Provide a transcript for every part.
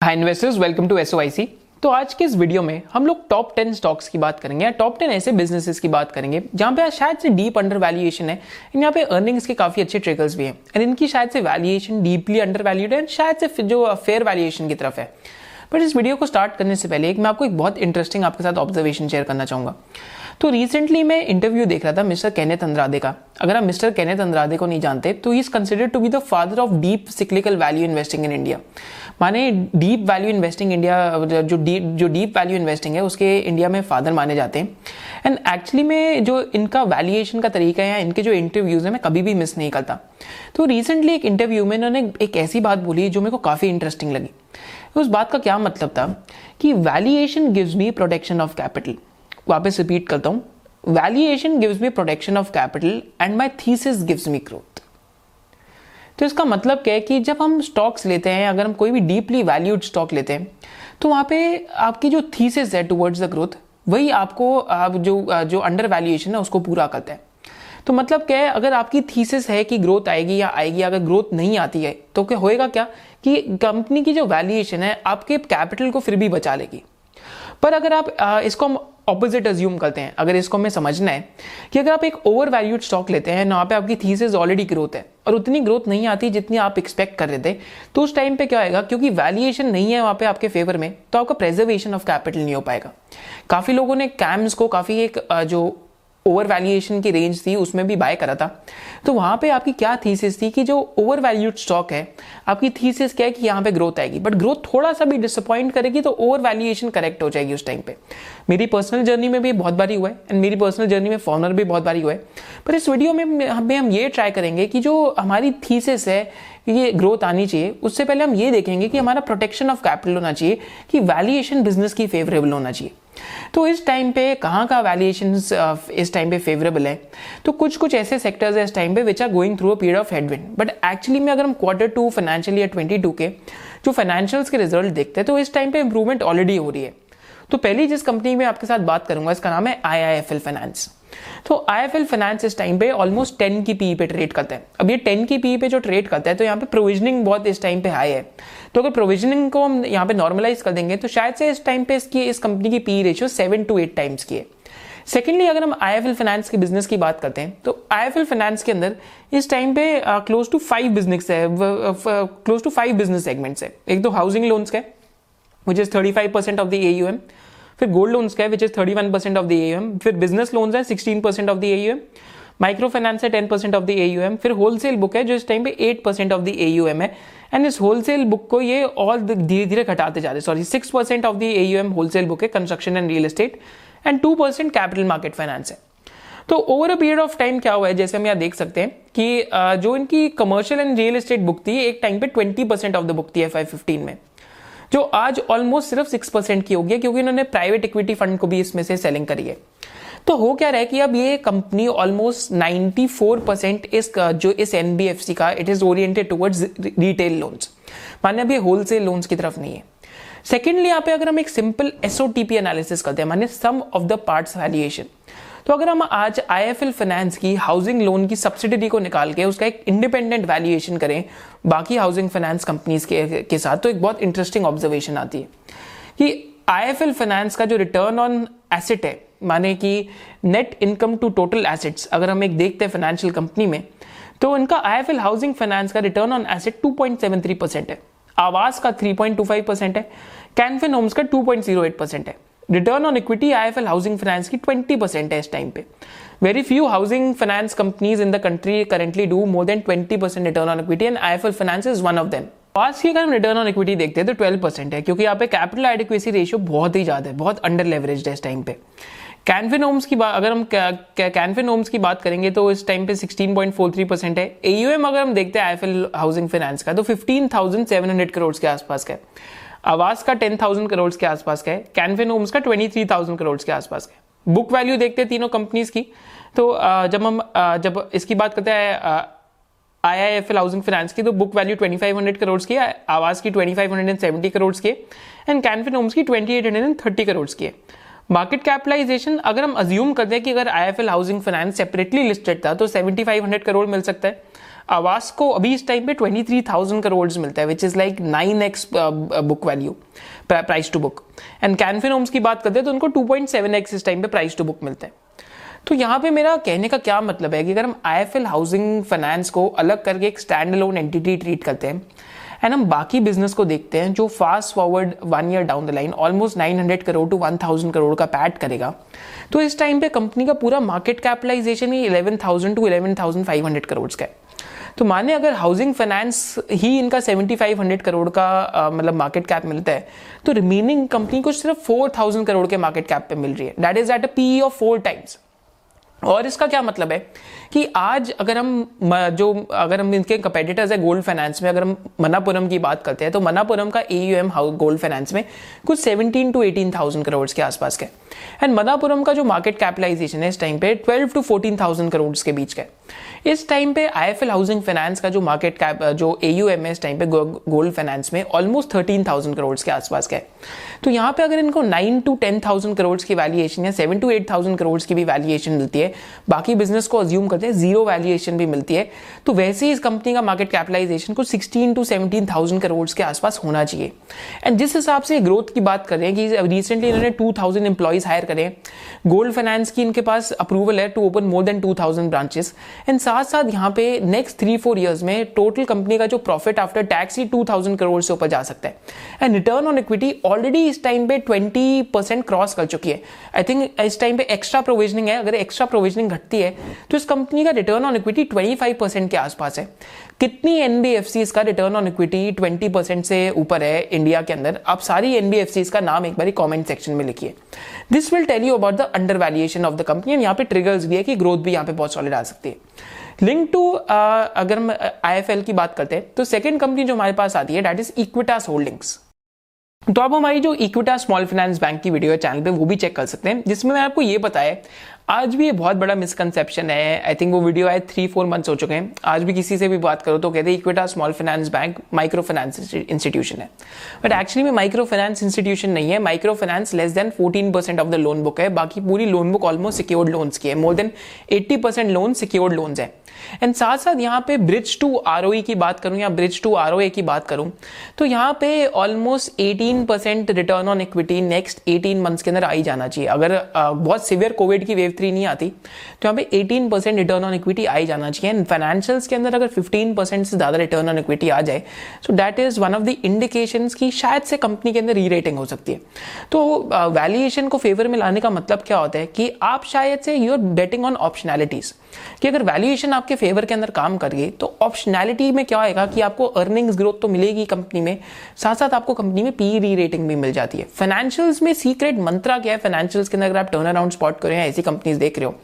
Hi investors welcome to S तो आज के इस वीडियो में हम लोग टॉप टेन स्टॉक्स की बात करेंगे या टॉप टेन ऐसे बिजनेसेस की बात करेंगे जहाँ पे शायद से डीप अंडर वैल्यूएशन है एंड यहाँ पे अर्निंग्स के काफ़ी अच्छे ट्रिकल्स भी हैं। एंड इनकी शायद से वैल्यूएशन डीपली अंडर वैल्यूड है शायद से जो फेयर वैल्यूएशन की तरफ़ है। बट इस वीडियो को स्टार्ट करने से पहले एक मैं आपको एक बहुत इंटरेस्टिंग आपके साथ ऑब्जर्वेशन शेयर करना चाहूँगा। तो रिसेंटली मैं इंटरव्यू देख रहा था मिस्टर कैनेथ अंद्रादे का। अगर आप मिस्टर कैनेथ अंद्रादे को नहीं जानते तो is considered to be the father of deep cyclical value investing in India माने डीप वैल्यू इन्वेस्टिंग इंडिया जो डीप जो डीप वैल्यू इन्वेस्टिंग है, उसके इंडिया में फादर माने जाते हैं। एंड एक्चुअली में जो इनका वैल्यूएशन का तरीका है इनके जो इंटरव्यूज़ है, मैं कभी भी मिस नहीं करता। तो रिसेंटली एक इंटरव्यू में इन्होंने एक ऐसी बात बोली जो मेरे को काफ़ी इंटरेस्टिंग लगी। उस बात का क्या मतलब था कि valuation gives me protection of capital वापस रिपीट करता हूँ। Valuation gives me protection of capital and my thesis gives me growth तो इसका मतलब क्या है कि जब हम स्टॉक्स लेते हैं, अगर हम कोई भी डीपली वैल्यूड स्टॉक लेते हैं तो वहाँ पे आपकी जो थीसिस है टुवर्ड्स द ग्रोथ वही आपको, आप जो जो अंडर वैल्यूएशन है, उसको पूरा करता है। तो मतलब क्या है, अगर आपकी थीसिस है कि ग्रोथ आएगी या आएगी, अगर ग्रोथ नहीं आती है तो क्या होएगा क्या कि कंपनी की जो वैल्यूएशन है, आपके कैपिटल को फिर भी बचा लेगी। पर अगर आप इसको हम ऑपोजिट अज्यूम करते हैं, अगर इसको हमें समझना है कि अगर आप एक ओवर वैल्यूड स्टॉक लेते हैं, वहाँ पे आपकी थीसिस ऑलरेडी ग्रोथ है और उतनी ग्रोथ नहीं आती जितनी आप एक्सपेक्ट कर रहे थे तो उस टाइम पे क्या होगा क्योंकि वैल्यूएशन नहीं है वहाँ पे आपके फेवर में तो आपका प्रेजर्वेशन ऑफ़ कैपिटल नहीं हो पाएगा। काफ़ी लोगों ने कैम्स को, काफ़ी एक जो ओवर वैल्यूएशन की रेंज थी, उसमें भी बाय करा था। तो वहाँ पे आपकी क्या थीसिस थी कि जो ओवर वैल्यूड स्टॉक है, आपकी थीसिस क्या है कि यहाँ पे ग्रोथ आएगी। बट ग्रोथ थोड़ा सा भी डिसअपॉइंट करेगी तो ओवर वैल्यूएशन करेक्ट हो जाएगी उस टाइम पे। मेरी पर्सनल जर्नी में भी बहुत बारी हुआ है एंड मेरी पर्सनल जर्नी में फॉर्नर भी बहुत बारी हुआ है। पर इस वीडियो में हमें हम ये ट्राई करेंगे कि जो हमारी थीसिस है, ये ग्रोथ आनी चाहिए। उससे पहले हम ये देखेंगे कि हमारा प्रोटेक्शन ऑफ़ कैपिटल होना चाहिए, कि वैल्यूएशन बिज़नेस की फेवरेबल होना चाहिए। तो इस टाइम पे कहाँ का वैल्यूएशन इस टाइम पे फेवरेबल है? तो कुछ कुछ ऐसे सेक्टर्स है इस टाइम पे which are going through a period of headwind but actually में अगर हम quarter two financial year twenty के जो फाइनेंशियल्स के रिज़ल्ट देखते हैं तो इस टाइम पे इंप्रूवमेंट ऑलरेडी हो रही है। तो पहली जिस कंपनी में आपके साथ बात करूँगा, इसका नाम है I I F L finance तो आई एफ़ एल फाइनेंस इस टाइम पे ऑलमोस्ट टेन की पी पे ट्रेड करता है। अब ये टेन की पी पे जो ट्रेड करता है तो यहाँ पे प्रोविजनिंग बहुत इस टाइम पे हाई है। तो अगर प्रोविजनिंग को हम यहाँ पे नॉर्मलाइज कर देंगे तो शायद से इस टाइम पे इसकी, इस कंपनी की P ratio seven to eight times की है। सेकेंडली अगर हम आई एफ़ एल फाइनेंस के बिज़नेस की बात करते हैं तो आई एफ़ एल फाइनेंस के अंदर इस टाइम पे क्लोज टू फाइव बिज़नेस है close to five business segments है। एक तो हाउसिंग लोन्स का which is thirty five percent of the A U M फिर गोल्ड लोन्स का है which is thirty one percent of the M फिर business loans है sixteen percent of the M microfinance है ten percent of the M फिर wholesale book है, जो इस टाइम पे eight percent of the M है. एंड इस होलसेल बुक को ये और धीरे धीरे घटाते जा रहे sorry six percent of the M wholesale book है construction and real estate and two percent capital market finance है. तो over a period of time क्या हुआ है, जैसे हम यहाँ देख सकते हैं कि जो इनकी commercial and real estate book थी, एक टाइम पे twenty percent of the book थी एफ़ आई फिफ्टीन में। जो आज ऑलमोस्ट सिर्फ़ सिक्स परसेंट की होगी, क्योंकि इन्होंने प्राइवेट इक्विटी फंड को भी इसमें से सेलिंग करी है। तो हो क्या रहा है कि अब ये कंपनी ऑलमोस्ट 94 परसेंट इस, जो इस एनबीएफसी का it is oriented towards retail loans माने अब ये होलसेल लोन्स की तरफ़ नहीं है। सेकेंडली यहाँ पे अगर हम एक सिंपल एसओटीपी एनालिसिस करते हैं माने sum of the parts valuation तो अगर हम आज आईएफएल फाइनेंस की हाउसिंग लोन की सब्सिडी को निकाल के उसका एक इंडिपेंडेंट वैल्यूएशन करें बाकी हाउसिंग फाइनेंस कंपनीज़ के, के साथ तो एक बहुत इंटरेस्टिंग ऑब्जर्वेशन आती है कि आईएफएल फाइनेंस का जो रिटर्न ऑन एसेट है माने कि net income to total assets अगर हम एक देखते हैं फाइनेंशियल कंपनी में तो इनका आईएफएल हाउसिंग फाइनेंस का रिटर्न ऑन एसेट 2.73 परसेंट है। आवास का 3.25 परसेंट है। कैनफिन होम्स का 2.08 परसेंट है। Return on equity IFL housing finance की 20 परसेंट है इस टाइम पे। Very few housing finance companies in the country currently do more than 20 percent return on equity and IFL finance is one of them पास की अगर हम return on equity देखते हैं तो 12 परसेंट है क्योंकि यहाँ पे कैपिटल एडिक्वेसी रेशियो बहुत ही ज़्यादा है बहुत अंडर लेवरेज है इस टाइम पे। कैनफिन होम्स की बात अगर हम कैनफिन होम्स की बात करेंगे तो इस टाइम पे 16.43 परसेंट है। एयूएम अगर हम देखते हैं आईएफएल हाउसिंग फाइनेंस का तो 15,700 करोड़ के आसपास का है। आवास का 10,000 करोड़ के आसपास का है कैनफिन होम्स का 23,000 करोड़ के आसपास का है। बुक वैल्यू देखते हैं तीनों कंपनीज़ की। तो जब हम जब इसकी बात करते हैं I I F L housing finance की तो बुक वैल्यू 2500 करोड़ की आवास की 2570 करोड़ की एंड कैनफिन होम्स की 2830 करोड़ की है। मार्केट कैपिटलाइजेशन अगर हम अज्यूम करते हैं कि अगर I F L housing finance separately listed था तो 7500 करोड़ मिल सकता है। आवास को अभी इस टाइम पे ट्वेंटी थ्री थाउज़ेंड करोड़ मिलता है which is like nine X book value price to book and Can Fin Homes की बात करते हैं तो उनको टू पॉइंट सेवन एक्स इस टाइम पे प्राइस टू बुक मिलता है। तो यहाँ पे मेरा कहने का क्या मतलब है कि अगर हम आईएफएल हाउसिंग फाइनेंस को अलग करके एक स्टैंड लोन एंटिटी ट्रीट करते हैं एंड हम बाकी बिज़नेस को देखते हैं जो fast forward one year down the line almost 900 crore to 1000 crore का पैट करेगा तो इस टाइम पे कंपनी का पूरा मार्केट कैपिटलाइजेशन ही 11,000 टू 11,500 करोड़ का है। तो माने अगर हाउसिंग फाइनेंस ही इनका 7500 करोड़ का मतलब मार्केट कैप मिलता है तो रिमेनिंग कंपनी को सिर्फ़ 4000 करोड़ के मार्केट कैप पे मिल रही है। That is at a P of four times और इसका क्या मतलब है? कि आज अगर हम जो अगर हम इनके कंपेटिटर्स है गोल्ड फाइनेंस में अगर हम मनापुरम की बात करते हैं तो मनापुरम का ए गोल्ड फाइनेंस में कुछ 17 टू 18,000 करोड़ के आसपास के एंड मनापुरम का जो मार्केट कैपिटलाइजेशन है इस टाइम पे 12 टू 14,000 करोड़ के बीच का इस टाइम पे आईएफएल हाउसिंग फाइनेंस का जो मार्केट कैप जो एयूएम है इस टाइम पे गोल्ड फाइनेंस में ऑलमोस्ट 13,000 करोड़ के आसपास का है। तो यहाँ पे अगर इनको 9 टू 10,000 करोड़ की वैल्यूएशन या 7 टू 8,000 करोड़ की भी वैल्यूएशन मिलती है बाकी बिज़नेस को अज्यूम करते हैं ज़ीरो वैल्यूएशन भी मिलती है तो वैसे ही इस कंपनी का मार्केट कैपिटलाइजेशन को 16 टू 17,000 करोड़ के आसपास होना चाहिए। एंड जिस हिसाब से ग्रोथ की बात कर रहे हैं कि रिसेंटली इन्होंने 2000 एम्प्लॉयज़ हायर करे गोल्ड फाइनेंस की इनके पास अप्रूवल है to open more than 2000 branches and साथ साथ यहाँ पे नेक्स्ट थ्री फोर ईयर्स में टोटल कंपनी का जो प्रॉफिट आफ्टर टैक्स ही टू थाउज़ेंड करोड़ से ऊपर जा सकता है। And return on equity already इस टाइम पे ट्वेंटी परसेंट क्रॉस कर चुकी है। आई थिंक इस टाइम पे एक्स्ट्रा प्रोविजनिंग है। अगर एक्स्ट्रा प्रोविजनिंग घटती है तो इस कंपनी का return on equity twenty five percent के आसपास है। कितनी एनबीएफसी का return on equity twenty percent से ऊपर है इंडिया के अंदर? आप सारी एनबीएफसी का नाम एक बार कॉमेंट सेक्शन में लिखिए। This will tell you about the under valuation of the company and यहाँ पे ट्रिगर्स भी है कि ग्रोथ भी यहाँ पे बहुत सॉलिड आ सकती है लिंक टू अगर हम आई की बात करते हैं तो सेकेंड कंपनी जो हमारे पास आती है डेट इज़ इक्विटास होल्डिंग्स तो आप हमारी जो इक्विटा स्मॉल फाइनेंस बैंक की वीडियो है चैनल पे, वो भी चेक कर सकते हैं, जिसमें मैं आपको ये बताया आज भी ये बहुत बड़ा मिसकनसेप्शन है। आई थिंक वो वीडियो आए थ्री फोर मंथ्स हो चुके हैं। आज भी किसी से भी बात करो तो कहते हैं Equitas small finance bank micro finance institution है। बट एक्चुअली में माइक्रो फाइनेंस इंस्टीट्यूशन नहीं है। Micro finance less than fourteen percent of the loan book है। बाकी पूरी loan book almost secured loans की है। More than eighty percent loan secured loans है। एंड साथ साथ यहाँ पे ब्रिज टू आर की बात करूँ या ब्रिज टू आरओए की बात करूँ तो यहाँ पे almost 18 percent return on equity next 18 months के अंदर आई जाना चाहिए। अगर बहुत सिवियर कोविड की वेव थ्री नहीं आती तो यहाँ पे 18 परसेंट रिटर्न ऑन इक्विटी आई जाना चाहिए। एंड फाइनेंशियल्स के अंदर अगर 15 परसेंट से ज़्यादा रिटर्न ऑन इक्विटी आ जाए so that is one of the indication की शायद से कंपनी के अंदर री रेटिंग हो सकती है। तो वैल्यूएशन को फेवर में लाने का मतलब क्या होता है कि आप शायद से you are betting on optionalities कि अगर वैल्यूएशन आपके फेवर के अंदर काम कर गई तो ऑप्शनैलिटी में क्या आएगा कि आपको अर्निंग्स ग्रोथ तो मिलेगी कंपनी में साथ साथ आपको कंपनी में पी री रेटिंग भी मिल जाती है। फाइनेंशियल्स में सीक्रेट मंत्रा क्या है? फाइनेंशियल्स के अंदर अगर आप टर्न अराउंड स्पॉट करें ऐसी कंपनीज़ देख रहे हो।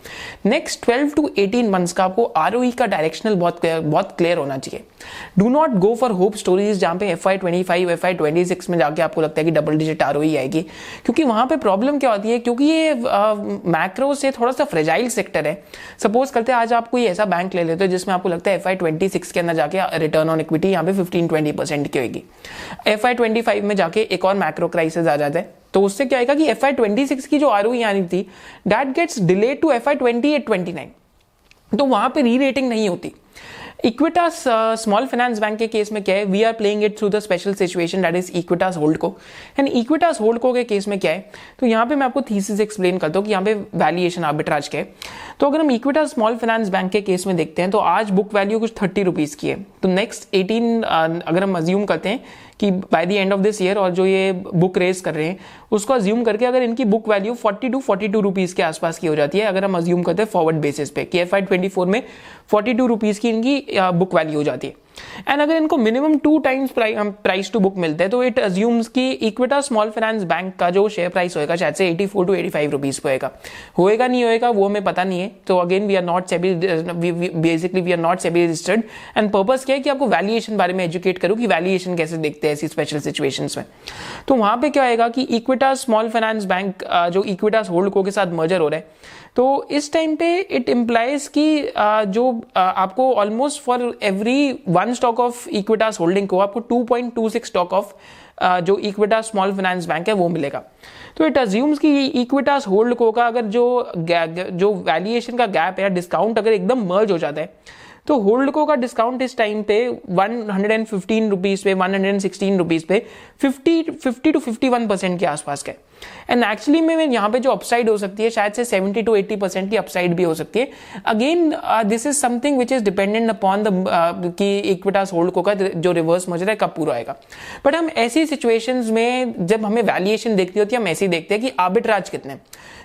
Next twelve to eighteen months का आपको आर e का डायरेक्शनल बहुत बहुत क्लियर होना चाहिए। Do not go for hope stories जहाँ पे F I twenty five F I twenty six में जाके आपको लगता है कि डबल डिजिट आर आएगी। क्योंकि वहाँ पे प्रॉब्लम क्या होती है? क्योंकि ये मैक्रो से थोड़ा सा फ्रेजाइल सेक्टर है। सपोज़ करते हैं, आज आप कोई ऐसा बैंक ले लेते हो जिसमें आपको लगता है एफ़ आई ट्वेंटी सिक्स के अंदर जाके रिटर्न ऑन इक्विटी यहाँ पे फिफ्टीन ट्वेंटी परसेंट की होगी एफ़ आई ट्वेंटी फाइव में जाके एक और मैक्रो क्राइसिस आ जाता है। तो उससे क्या आएगा कि एफ़ आई ट्वेंटी सिक्स की जो आर आनी थी that gets delay to F I twenty eight twenty nine तो वहाँ पर री रेटिंग नहीं होती। इक्विटास स्मॉल फाइनेंस बैंक के केस में क्या है? We are playing it through the special situation that is Equitas holdco. And Equitas holdco के केस में क्या है? तो यहाँ पे मैं आपको थीसिस एक्सप्लेन करता हूँ कि यहाँ पे वैल्यूएशन आर्बिट्राज के तो अगर हम इक्विटास स्मॉल फाइनेंस बैंक के केस में देखते हैं तो आज बुक वैल्यू कुछ थर्टी रुपीज़ की है. तो नेक्स्ट एटीन uh, अगर हम अज्यूम करते हैं कि by the end of this year और जो ये बुक रेस कर रहे हैं, उसको अज्यूम करके अगर इनकी book value 40 to forty two rupees के आसपास की हो जाती है, अगर हम अज्यूम करते हैं फॉरवर्ड बेसिस पे, के एफ़ आई ट्वेंटी फोर में फोर्टी टू रुपीज़ की इनकी बुक वैल्यू हो जाती है। एंड अगर इनको minimum two times price to book मिलते हैं तो इट अज्यूम्स की इक्विटा स्मॉल फाइनेंस बैंक का जो शेयर प्राइस होएगा, शायद से 84 टू 85 रुपीस होएगा। होएगा नहीं होएगा, वो हमें पता नहीं है। तो again we are not SEBI basically we are not SEBI registered and purpose क्या है कि आपको वैल्यूएशन बारे में एजुकेट करूँ कि वैल्यूएशन कैसे देखते हैं ऐसी स्पेशल सिचुएशन में। तो वहाँ पर क्या आएगा कि इक्विटा स्मॉल फाइनेंस बैंक जो इक्विटास होल्ड को के साथ मर्जर हो रहा है तो इस टाइम पे इट इम्प्लाइज कि जो आपको almost for every one stock of Equitas holding को आपको 2.26 स्टॉक ऑफ़ जो इक्विटा स्मॉल फाइनेंस बैंक है, वो मिलेगा। तो इट अज्यूम्स कि इक्विटास होल्ड को का अगर जो जो वैल्यूएशन का गैप है डिस्काउंट अगर एकदम मर्ज हो जाता है तो होल्ड को का डिस्काउंट इस टाइम पे one hundred and fifteen rupees पे one hundred and sixteen rupees पे fifty fifty to fifty one percent के आसपास का एंड एक्चुअली में यहाँ पे जो अपसाइड हो सकती है, शायद से सेवेंटी टू एट्टी परसेंट की अपसाइड भी हो सकती है। Again this is something which is dependent upon the की इक्विटास होल्ड को का जो रिवर्स मजर है, कब पूरा आएगा बट हम ऐसी सिचुएशंस में, जब हमें वैल्यूएशन देखती होती है, हम ऐसे देखते हैं कि आर्बिट्राज कितने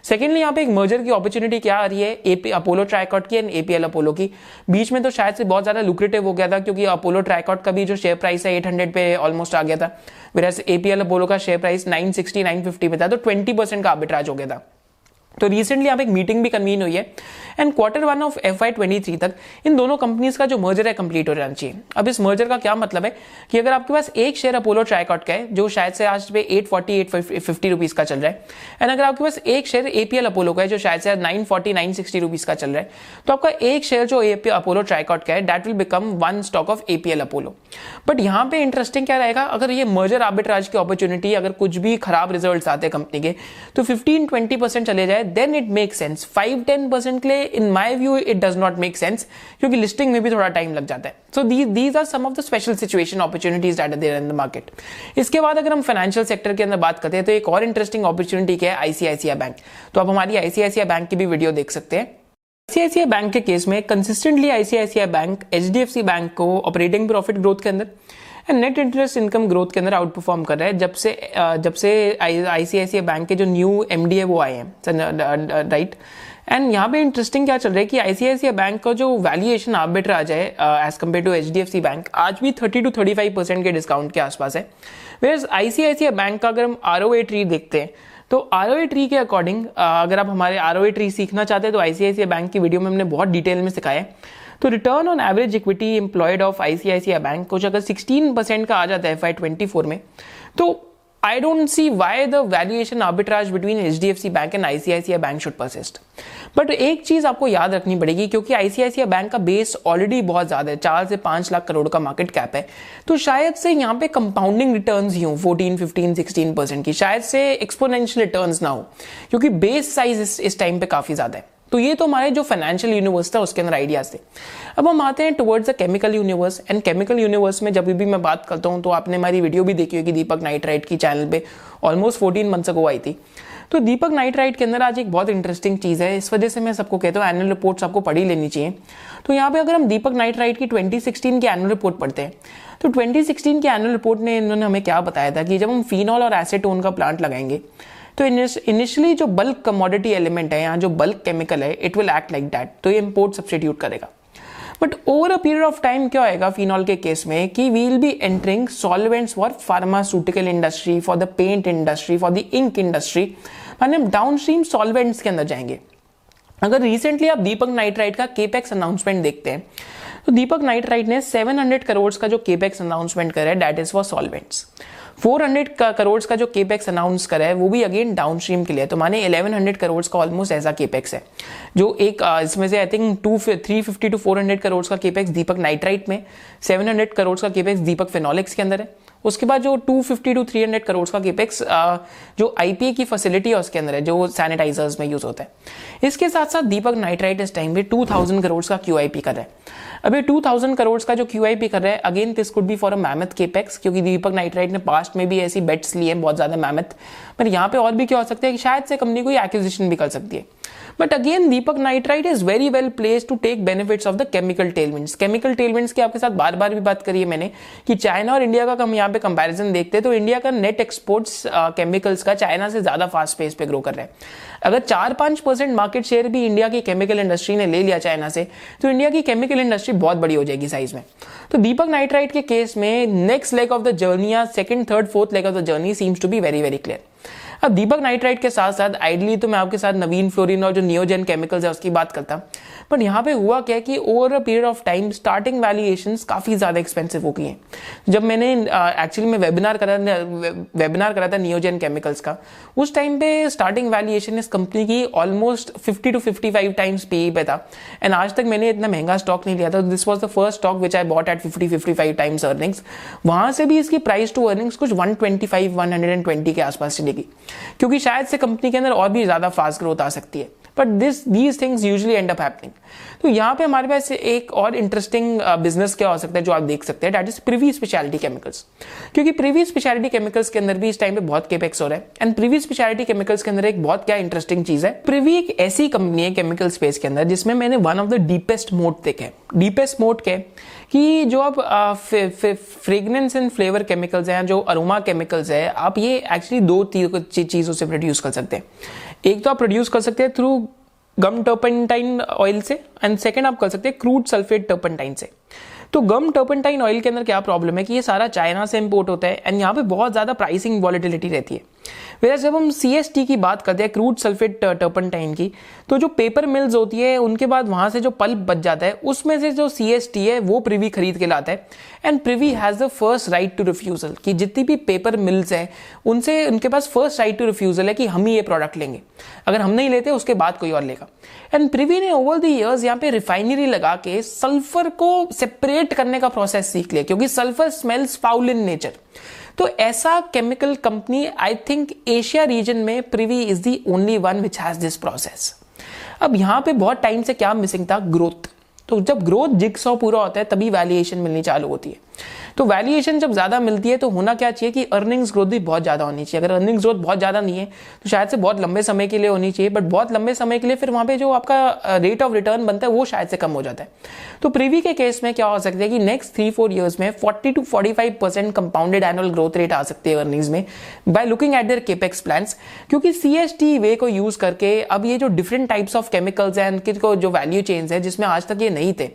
सेकेंडली यहाँ पे एक मर्जर की अपॉर्चुनिटी क्या आ रही है? एपी अपोलो ट्राइकॉट की एंड एपीएल अपोलो की। बीच में तो शायद से बहुत ज़्यादा लुक्रेटिव हो गया था क्योंकि अपोलो ट्राइकॉट का भी जो शेयर प्राइस है 800 पे ऑलमोस्ट आ गया था। वेराज एपीएल अपोलो का share price nine sixty nine fifty में था तो 20 परसेंट का आर्बिट्राज हो गया था। तो रिसेंटली यहाँ पे एक मीटिंग भी कन्वीन हुई है and quarter one of F I twenty three तक इन दोनों कंपनीज़ का जो मर्जर है कंप्लीट हो जाना चाहिए अब इस मर्जर का क्या मतलब है कि अगर आपके पास एक शेयर अपोलो ट्राइकॉट का है, जो शायद से आज पे eight forty eight fifty rupees का चल रहा है एंड अगर आपके पास एक शेयर एपीएल अपोलो का है, जो शायद से nine forty nine sixty rupees का चल रहा है तो आपका एक शेयर जो अपोलो ट्राइकॉट का है that will become one stock of APL Apollo but यहाँ पे इंटरेस्टिंग क्या रहेगा, अगर ये मर्जर आर्बिट्राज की अपॉर्चुनिटी अगर कुछ भी खराब रिज़ल्ट आते हैं कंपनी के तो फिफ्टीन ट्वेंटी परसेंट चले जाए then it makes sense five ten percent के लिए in my view it does not make sense क्योंकि लिस्टिंग में भी थोड़ा टाइम लग जाता है। So these are some of the special situation opportunities that there in the market इसके बाद अगर हम फाइनेंशियल सेक्टर के अंदर बात करते हैं तो एक और इंटरेस्टिंग अपॉर्चुनिटी क्या है? आईसीआईसीआई बैंक तो आप हमारी आईसीआईसीआई बैंक की भी वीडियो देख सकते हैं। आईसीआईसीआई बैंक के केस में consistently ICICI bank H bank को ऑपरेटिंग प्रॉफिट ग्रोथ के अंदर and net interest income growth के अंदर आउट परफॉर्म कर रहा है। जब से जब से आईसीआईसीआई बैंक के जो न्यू एमडी है, वो आए हैं। राइट एंड यहाँ पे इंटरेस्टिंग क्या चल रहा है कि आईसीआईसीआई बैंक का जो वैल्यूएशन आप बेटर आ जाए as compared to H D F C bank आज भी thirty to thirty five percent के डिस्काउंट के आसपास है। वेयर आईसीआईसीआई बैंक का अगर हम आर ओ ए ट्री देखते हैं तो आर ओ ए ट्री के अकॉर्डिंग अगर आप हमारे आर ओ ए ट्री सीखना चाहते हैं तो आईसीआईसीआई बैंक की वीडियो में हमने बहुत डिटेल में सिखाया है। तो return on average equity employed of ICICI bank कुछ अगर 16 परसेंट का आ जाता है एफ़ ट्वेंटी फोर में तो I don't see why the valuation arbitrage between H D F C bank and ICICI bank should persist but एक चीज़ आपको याद रखनी पड़ेगी क्योंकि आईसीआईसीआई बैंक का बेस ऑलरेडी बहुत ज़्यादा है चार से पाँच लाख करोड़ का मार्केट कैप है। तो शायद से यहाँ पे कंपाउंडिंग रिटर्न ही हो फोर्टीन फिफ्टीन सिक्सटीन परसेंट की शायद से एक्सपोनेंशियल रिटर्न ना हो क्योंकि बेस साइज़ इस, इस टाइम पे काफ़ी ज़्यादा है। तो ये तो हमारे जो फाइनेंशियल यूनिवर्स था, उसके अंदर आइडियाज़ थे। अब हम आते हैं towards the chemical universe and chemical universe में जब भी मैं बात करता हूँ तो आपने हमारी वीडियो भी देखी होगी दीपक नाइट्राइट की चैनल पे। ऑलमोस्ट फोर्टीन मंथ्स अगो आई थी। तो दीपक नाइट्राइट के अंदर आज एक बहुत इंटरेस्टिंग चीज़ है। इस वजह से मैं सबको कहता हूँ एनुअल रिपोर्ट्स आपको पढ़ी लेनी चाहिए। तो यहाँ पे अगर हम दीपक नाइट्राइट की 2016 की एनुअल रिपोर्ट पढ़ते हैं तो 2016 की एनुअल रिपोर्ट ने इन्होंने हमें क्या बताया था कि जब हम फिनॉल और एसेटोन का प्लांट लगाएँगे तो इनिशियली जो बल्क कमोडिटी एलिमेंट है यहाँ जो बल्क केमिकल है it will act like that तो ये इम्पोर्ट सब्सटीट्यूट करेगा। But over a period of time क्या होएगा फिनॉल के केस में कि we'll be entering solvents for pharmaceutical industry for the paint industry for the ink industry माने डाउन स्ट्रीम सॉल्वेंट्स के अंदर जाएँगे। अगर रिसेंटली आप दीपक नाइट्राइट का केपेक्स अनाउंसमेंट देखते हैं तो दीपक नाइट्राइट ने 700 करोड़ का जो केपेक्स अनाउंसमेंट करा है दैट इज़ फॉर सॉल्वेंट्स 400 का करोड़ का जो केपेक्स अनाउंस करा है, वो भी अगेन डाउन स्ट्रीम के लिए तो माने 1100 करोड़ का ऑलमोस्ट ऐसा केपेक्स है। जो एक इसमें से I think two three fifty to four hundred crore का केपेक्स दीपक नाइट्राइट में 700 करोड़ का केपेक्स दीपक फिनोलिक्स के अंदर है। उसके बाद जो 250 टू 300 करोड़ का केपेक्स जो आईपीए की फैसिलिटी है उसके अंदर है, जो सैनिटाइजर्स में यूज़ होता है। इसके साथ साथ दीपक नाइट्राइट इस टाइम पे 2000 करोड़ का क्यू आई पी कर रहा है। अभी 2000 करोड़ का जो क्यू आई पी कर रहा है again this could be for a mammoth capex क्योंकि दीपक नाइट्राइट ने पास्ट में भी ऐसी बेट्स लिए बहुत ज़्यादा मैमथ पर यहाँ पे और भी क्या हो सकता है कि शायद से कंपनी कोई एक्विजिशन भी कर सकती है। But again Deepak Nitrite is very well place to take benefits of the chemical tailwinds chemical tailwinds की आपके साथ बार बार भी बात करी है मैंने कि चाइना और इंडिया का हम यहाँ पे कंपैरिजन देखते हैं तो इंडिया का नेट एक्सपोर्ट्स केमिकल्स का चाइना से ज़्यादा फास्ट पेस पे ग्रो कर रहे हैं। अगर चार पाँच परसेंट मार्केट शेयर भी इंडिया की केमिकल इंडस्ट्री ने ले लिया चाइना से तो इंडिया की केमिकल इंडस्ट्री बहुत बड़ी हो जाएगी साइज़ में। तो दीपक नाइट्राइट के केस में next leg of the journey या second third fourth leg of the journey seems to be very very clear अब दीपक नाइट्राइट के साथ साथ आइडली तो मैं आपके साथ नवीन फ्लोरिन और जो नियोजन केमिकल्स है, उसकी बात करता पर यहाँ पे हुआ क्या कि over a period of time starting valuation काफ़ी ज़्यादा एक्सपेंसिव हो गई हैं। जब मैंने एक्चुअली uh, में वेबिनार करा वेबिनार करा था नियोजन केमिकल्स का उस टाइम पे स्टार्टिंग वैल्यूएशन इस कंपनी की ऑलमोस्ट 50 टू 55 टाइम्स पी पे था। एंड आज तक मैंने इतना महँगा स्टॉक नहीं लिया था। This was the first stock which I bought at 50 55 times earnings वहाँ से भी इसकी प्राइस टू अर्निंग्स कुछ 125 120 के आसपास चलेगी क्योंकि शायद से कंपनी के अंदर और भी ज़्यादा फास्ट ग्रोथ आ सकती है। But this these things usually end up happening तो यहाँ पे हमारे पास एक और इंटरेस्टिंग बिज़नेस uh, क्या हो सकता है जो आप देख सकते हैं that is Privi speciality chemicals क्योंकि प्रीवी स्पेशलिटी केमिकल्स के अंदर भी इस टाइम पे बहुत केपेक्स हो रहा है। एंड प्रीवी स्पेशलिटी केमिकल्स के अंदर एक बहुत क्या इंटरेस्टिंग चीज़ है। प्रीवी एक ऐसी कंपनी है केमिकल स्पेस के अंदर जिसमें मैंने one of the deepest moat देखे डीपेस्ट मोड के कि जो आप फ्रेग्रेंस एंड फ्लेवर केमिकल्स हैं जो अरोमा केमिकल्स है आप ये एक्चुअली दो चीज़ों से प्रोड्यूस कर सकते हैं। एक तो आप प्रोड्यूस कर सकते हैं थ्रू गम टर्पेंटाइन ऑयल से एंड सेकेंड आप कर सकते हैं क्रूड सल्फेट टर्पेंटाइन से। तो गम टर्पेंटाइन ऑयल के अंदर क्या प्रॉब्लम है कि ये सारा चाइना से इंपोर्ट होता है एंड यहाँ पे बहुत ज़्यादा प्राइसिंग वॉलिटिलिटी रहती है। वैसे जब हम CST की बात करते हैं क्रूड सल्फेट टर्पनटाइन की तो जो पेपर मिल्स होती है, उनके बाद वहाँ से जो पल्प बच जाता है, उसमें से जो CST है, वो प्रिवी खरीद के लाता है। And Privi has the first right to refusal कि जितनी भी पेपर मिल्स है, उनसे, उनके पास फ़र्स्ट राइट टू रिफ्यूजल है कि हम ही ये प्रोडक्ट लेंगे। अगर हम नहीं लेते, उसके बाद कोई और लेगा। एंड प्रिवी ने ओवर द ईयर्स यहाँ पे रिफाइनरी लगा के सल्फ़र को सेपरेट करने का प्रोसेस सीख लिया, क्योंकि sulphur smells foul in nature तो ऐसा chemical company I think Asia region में Privi is the only one which has this process अब यहाँ पे बहुत टाइम से क्या मिसिंग था? ग्रोथ तो जब ग्रोथ जिक्स पूरा होता है, तभी वैल्यूएशन मिलनी चालू होती है। तो वैल्यूएशन जब ज़्यादा मिलती है तो होना क्या चाहिए कि अर्निंग्स ग्रोथ भी बहुत ज़्यादा होनी चाहिए। अगर अर्निंग्स ग्रोथ बहुत ज़्यादा नहीं है तो शायद से बहुत लंबे समय के लिए होनी चाहिए बट बहुत लंबे समय के लिए फिर वहाँ पे जो आपका रेट ऑफ़ रिटर्न बनता है, वो शायद से कम हो जाता है। तो प्रीवी के केस में क्या हो सकता है कि नेक्स्ट थ्री फोर ईयर्स में forty to forty five percent compounded annual growth rate आ सकती है अर्निंग्स में by looking at their capex plan क्योंकि सी वे को यूज़ करके अब ये जो डिफरेंट टाइप्स ऑफ़ केमिकल्स हैं जो वैल्यू चेंज है, जिसमें आज तक ये नहीं थे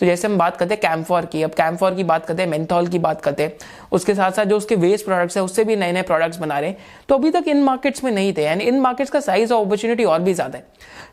तो जैसे हम बात करते हैं कैम्फॉर की, अब कैम्फॉर की बात करते हैं मेंथॉल की बात करते हैं उसके साथ साथ जो उसके वेस्ट प्रोडक्ट्स है, उससे भी नए नए प्रोडक्ट्स बना रहे हैं। तो अभी तक इन मार्केट्स में नहीं थे एंड इन मार्केट्स का साइज़ और अपॉर्चुनिटी और भी ज़्यादा है।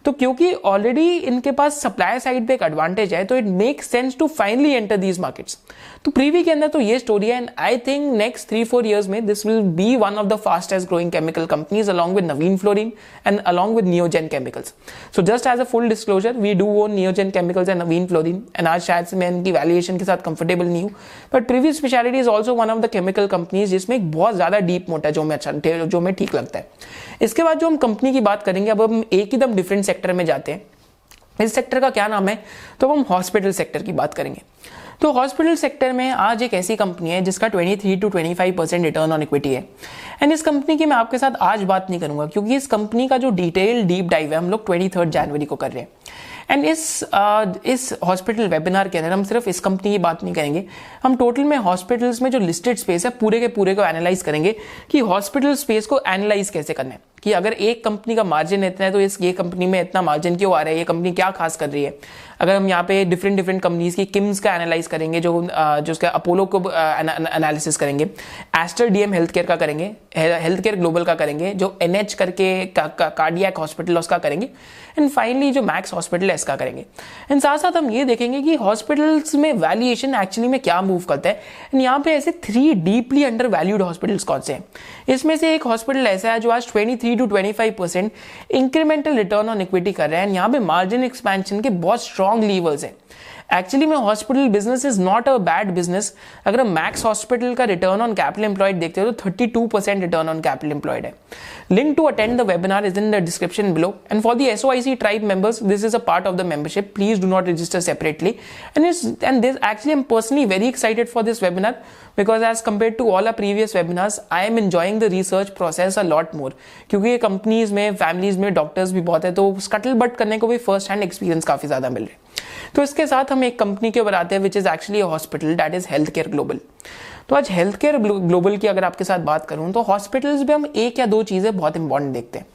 तो क्योंकि ऑलरेडी इनके पास सप्लाई साइड पे एक एडवांटेज है तो it make sense to finally enter these markets तो प्रीवी के अंदर तो ये स्टोरी है and I think next three four years में this will be one of the fastest growing chemical companies along with Navin Fluorine and along with Neogen Chemicals so just as a full disclosure we do own Neogen Chemicals and Navin Fluorine and आज शायद मैं इनकी valuation के साथ comfortable नहीं हूँ। But previous speciality is also one of the chemical companies जिसमें एक बहुत ज़्यादा डीप मोटा जो मैं अच्छा जो मैं ठीक लगता है। इसके बाद जो हम कंपनी की बात करेंगे, अब हम एक ही दम डिफरेंट सेक्टर में जाते हैं। इस सेक्टर का क्या नाम है? तो हम हॉस्पिटल सेक्टर की बात करेंगे। तो हॉस्पिटल सेक्टर में आज एक ऐसी कंपनी है, जिसका 23 to 25 percent return on equity है। एंड इस कंपनी की मैं आपके साथ आज बात नहीं करूँगा, क्योंकि इस कंपनी का जो डिटेल डीप डाइव है, हम लोग ट्वेंटी जनवरी को कर रहे हैं। एंड इस uh, इस हॉस्पिटल वेबिनार के अंदर हम सिर्फ़ इस कंपनी की बात नहीं करेंगे। हम टोटल में हॉस्पिटल्स में जो लिस्टेड स्पेस है पूरे के पूरे को एनालाइज करेंगे कि हॉस्पिटल स्पेस को एनालाइज कैसे करना है। कि अगर एक कंपनी का मार्जिन इतना है तो इस ये कंपनी में इतना मार्जिन क्यों आ रहा है ये कंपनी क्या खास कर रही है। अगर हम यहाँ पे डिफरेंट डिफरेंट कंपनीज़ की किम्स का एनालाइज करेंगे, जो जो उसका अपोलो को एनालिसिस करेंगे एस्टर डीएम हेल्थ केयर का करेंगे हेल्थ केयर ग्लोबल का करेंगे, जो एनएच करके कार्डियक हॉस्पिटल उसका करेंगे एंड फाइनली जो मैक्स हॉस्पिटल है, इसका करेंगे. एंड साथ साथ हम ये देखेंगे कि हॉस्पिटल्स में वैल्यूएशन एक्चुअली में क्या मूव करता है एंड यहाँ पे ऐसे three deeply undervalued hospitals कौन से हैं? इसमें से एक हॉस्पिटल ऐसा है जो आज 23 to 25 percent incremental return on equity कर रहे हैं। यहाँ पे मार्जिन एक्सपेंशन के बहुत स्ट्रॉन्ग लीवर्स हैं। एक्चुअली में hospital business is not a bad business अगर मैक्स हॉस्पिटल का रिटर्न ऑन कैपिटल एम्प्लॉयड देखते हो तो thirty two percent return on capital employed है link to attend the webinar is in the description below and for the SOIC tribe members this is a part of the membership please do not register separately and is and this actually am personally very excited for this webinar because as compare to all a previous webinars I am enjoying the research process a lot more क्योंकि companies में families में doctors भी बहुत है तो scuttle but करने को भी फ़र्स्ट हैंड एक्सपीरियंस काफ़ी ज़्यादा मिल रहा है। तो इसके साथ हम एक कंपनी के ऊपर आते हैं which is actually hospital that is health care global तो आज हेल्थ केयर ग्लोबल की अगर आपके साथ बात करूँ तो हॉस्पिटल्स में हम एक या दो चीज़ें बहुत इंपॉर्टेंट देखते हैं।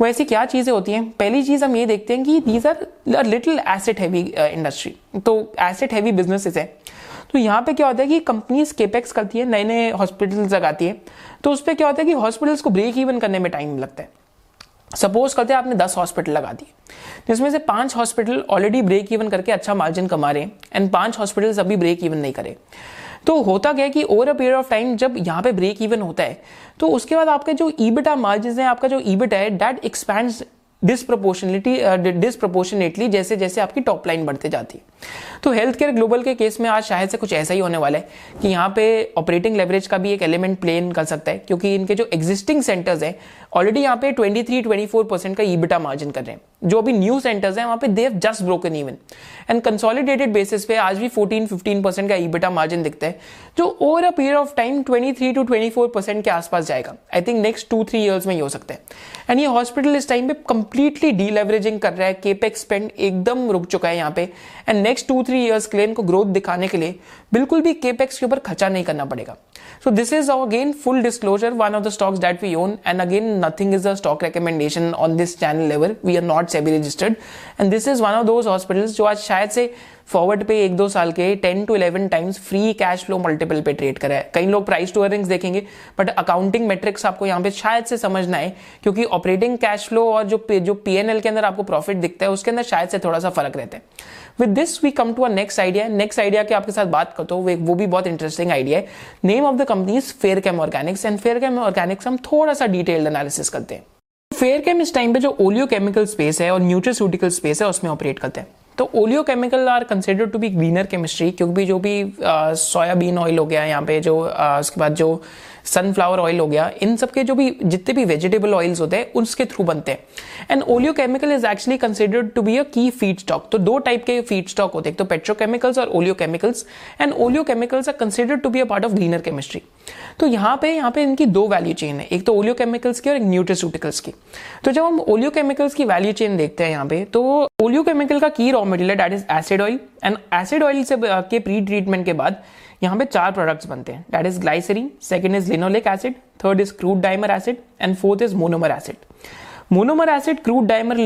वो ऐसी क्या चीज़ें होती हैं? पहली चीज़ हम ये देखते हैं कि these are little asset heavy industry तो एसेट हैवी बिजनेसेस है। तो यहाँ पे क्या होता है कि कंपनीज़ केपेक्स करती है नए नए हॉस्पिटल्स लगाती है। तो उस पर क्या होता है कि हॉस्पिटल्स को ब्रेक इवन करने में टाइम लगता है। सपोज़ करते हैं आपने दस हॉस्पिटल लगा दिए। जिसमें से पाँच हॉस्पिटल ऑलरेडी ब्रेक इवन करके अच्छा मार्जिन कमा रहे हैं एंड पाँच हॉस्पिटल्स अभी ब्रेक इवन नहीं करे। तो होता क्या कि over a period of time जब यहाँ पे ब्रेक इवन होता है तो उसके बाद आपके जो ईबिटा मार्जिन है, आपका जो ईबिट है डेट एक्सपैंड डिसप्रपोर्शनलिटी डिसप्रपोर्शनेटली जैसे जैसे आपकी टॉप लाइन बढ़ते जाती है। तो हेल्थ केयर ग्लोबल के केस में आज शायद से कुछ ऐसा ही होने वाला है कि यहाँ पे ऑपरेटिंग लेवरेज का भी एक एलिमेंट प्लेन कर सकता है, क्योंकि इनके जो एग्जिस्टिंग सेंटर्स हैं ऑलरेडी यहाँ पे 23 24 परसेंट का ईबिटा मार्जिन कर रहे हैं। जो अभी न्यू सेंटर्स हैं, वहाँ पे they've just broken even and consolidated basis पे आज भी 14 15 परसेंट का ईबिटा मार्जिन दिखता है, जो over a period of time 23 to 24 percent के आसपास जाएगा। I think next two three years में ही हो सकता है। एंड ये हॉस्पिटल इस टाइम पे कंप्लीटली डी लेवरेजिंग कर रहा है। केपेक्स स्पेंड एकदम रुक चुका है यहाँ पे। And next two three years के लिए इनको ग्रोथ दिखाने के लिए बिल्कुल भी केपेक्स के ऊपर खर्चा नहीं करना पड़ेगा। So this is again full disclosure one of the stocks that we own and again nothing is a stock recommendation on this channel level we are not say registered and this is one of those hospital जो आज शायद से forward पे एक दो साल के ten to 11 times free cash flow multiple पे ट्रेड करा है। कई लोग प्राइस टू अर्निंग्स देखेंगे बट अकाउंटिंग मेट्रिक्स आपको यहाँ पे शायद से समझना है, क्योंकि ऑपरेटिंग कैश फ्लो और जो जो पीएनएल के अंदर आपको प्रॉफिट दिखता है, उसके अंदर शायद से थोड़ा सा फ़र्क रहता है। With this we come to a next idea next idea के आपके साथ बात करता हूँ, वो भी बहुत इंटरेस्टिंग आइडिया है। Name of the company is Fairchem Organics and Fairchem Organics हम थोड़ा सा डिटेल्ड एनालिसिस करते हैं। फेयर कैम इस टाइम पे जो ओलियो केमिकल स्पेस है और न्यूट्रिस्यूटिकल स्पेस है, उसमें ऑपरेट करते हैं। तो oleo chemical are consider to be greener chemistry क्योंकि जो भी सोयाबीन ऑयल हो गया यहाँ पे जो आ, उसके बाद जो सनफ्लावर ऑयल हो गया, इन सब के जो भी, जितने भी वेजिटेबल ऑयल्स होते हैं, उसके थ्रू बनते हैं। And oleo chemical is actually considered to be a key feedstock तो दो टाइप के फ़ीड स्टॉक होते हैं तो पेट्रोकेमिकल्स और oleo chemicals and oleo chemicals are considered to be a part of greener chemistry तो यहाँ पे यहाँ पे इनकी दो वैल्यू चेन है। एक तो ओलियो केमिकल्स की और एक न्यूट्रिस्यूटिकल्स की। तो जब हम ओलियो केमिकल्स की वैल्यू चेन देखते हैं यहाँ पे तो ओलियो केमिकल का key raw material that is acid oil and acid oil से के प्री ट्रीटमेंट के बाद यहाँ पे चार प्रोडक्ट्स बनते हैं। That is glycerine second is linoleic acid third is crude dimer acid and fourth is monomer acid monomer acid crude dimer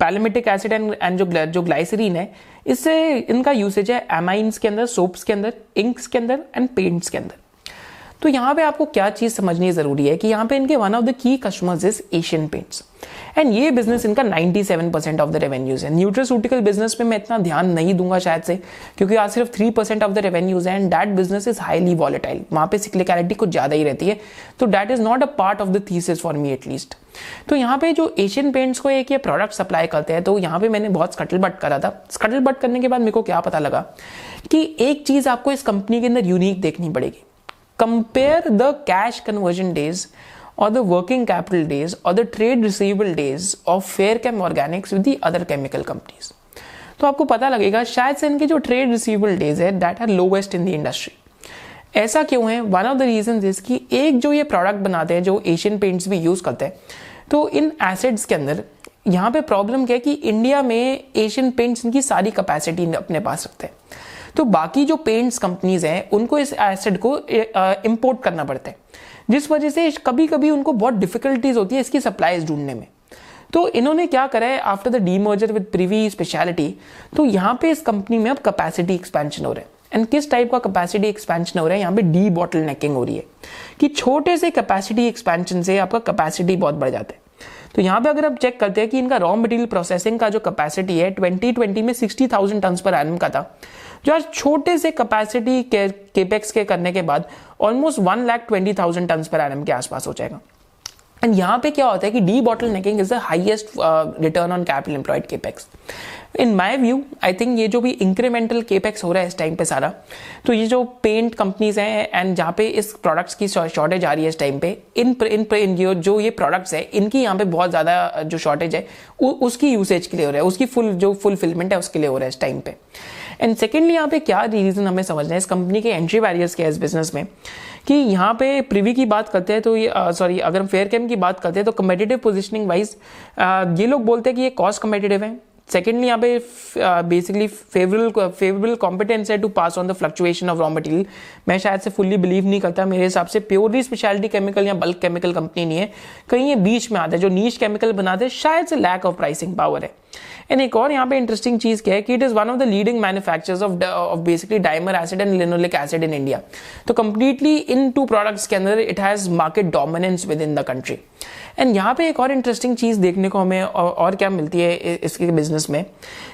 palmitic acid and and जो जो ग्लाइसरीन है, इससे इनका यूसेज है एमाइंस के अंदर सोप्स के अंदर इंक्स के अंदर एंड पेंट्स के अंदर। तो यहाँ पे आपको क्या चीज़ समझनी ज़रूरी है कि यहाँ पे इनके one of the key customers is Asian Paints and ये बिज़नेस इनका 97 परसेंट ऑफ़ द रेवेन्यूज है। न्यूट्रोसूटिकल बिज़नेस में मैं इतना ध्यान नहीं दूँगा शायद से, क्योंकि आज सिर्फ़ three percent of the revenues है। And that business is highly volatile वहाँ पे सिक्लिकलिटी कुछ ज़्यादा ही रहती है। तो that is not a part of the thesis for me at least तो यहाँ पे जो एशियन पेंट्स को एक ये प्रोडक्ट सप्लाई करते हैं तो यहाँ पे मैंने बहुत स्कटल बट करा था। स्कटल बट करने के बाद मेरे को क्या पता लगा कि एक चीज़ आपको इस कंपनी के अंदर यूनिक देखनी पड़ेगी। Compare the cash conversion days or the working capital days or the trade receivable days of Fairchem Organics with the other chemical companies. तो आपको पता लगेगा, शायद से इनके जो ट्रेड रिसीवेबल डेज़ है that are lowest in the industry ऐसा क्यों है? One of the reason is कि एक जो ये प्रोडक्ट बनाते हैं, जो एशियन पेंट्स भी यूज़ करते हैं तो इन एसिड्स के अंदर यहाँ पे प्रॉब्लम क्या है कि इंडिया में एशियन पेंट्स इनकी सारी कैपेसिटी अपने पास रखते हैं। तो बाकी जो पेंट्स कंपनीज़ हैं उनको इस एसिड को इंपोर्ट करना पड़ता है। जिस वजह से कभी कभी उनको बहुत डिफिकल्टीज होती है इसकी सप्लाईज ढूँढने में। तो इन्होंने क्या करा है after the de demerger with Privi speciality तो यहाँ पे इस कंपनी में अब कैपेसिटी एक्सपेंशन हो रहा है। एंड किस टाइप का कैपेसिटी एक्सपेंशन हो रहा है यहाँ पे डी बॉटल नेकिंग हो रही है। कि छोटे से कैपेसिटी एक्सपेंशन से आपका कैपेसिटी बहुत बढ़ जाता है। तो यहाँ पे अगर आप चेक करते हैं कि इनका रॉ मटेरियल प्रोसेसिंग का जो कैपेसिटी है 2020 में 60,000 टन पर एनम का था। जो आज छोटे से कैपेसिटी के केपेक्स के करने के बाद almost one lakh twenty thousand tonne per annum के आसपास हो जाएगा। एंड यहाँ पे क्या होता है कि debottlenecking is the highest return on capital employed capex in my view I think ये जो भी इंक्रीमेंटल केपेक्स हो रहा है इस टाइम पे सारा तो ये जो पेंट कंपनीज़ हैं एंड जहाँ पे इस प्रोडक्ट्स की शॉर्टेज आ रही है इस टाइम पे इन इन, इन जो, ये प्रोडक्ट्स है इनकी यहाँ पे बहुत ज़्यादा जो शॉर्टेज है उसकी यूसेज के लिए हो रहा है उसकी फुल जो फुलफिलमेंट है उसके लिए हो रहा है इस टाइम पे। एंड सेकेंडली यहाँ पे क्या रीजन हमें समझना है इस कंपनी के एंट्री बैरियर्स है इस बिज़नेस में? कि यहाँ पे प्रिवी की बात करते हैं तो ये सॉरी अगर हम फेयर कैम की बात करते हैं तो कम्पिटेटिव पोजिशनिंग वाइज ये लोग बोलते हैं कि ये कॉस्ट कम्पिटेटिव है। सेकेंडली यहाँ पे बेसिकली फेवरेबल फेवरेबल कॉम्पिटेंस है to pass on the fluctuation of raw material मैं शायद से फुल्ली बिलीव नहीं करता, मेरे हिसाब से प्योरली स्पेशलिटी केमिकल या बल्क केमिकल कंपनी नहीं है। कहीं ये बीच में आता है, जो नीच केमिकल बनाते हैं, शायद से लैक ऑफ़ प्राइसिंग पावर है। एंड एक और यहाँ पे इंटरेस्टिंग चीज़ क्या है कि it is one of the leading manufactures of of basically dimer acid and linoleic acid in India तो कंप्लीटली इन टू प्रोडक्ट्स के अंदर it has market dominance within the country and यहाँ पे एक और इंटरेस्टिंग चीज़ देखने को हमें और, और क्या मिलती है इसके बिज़नेस में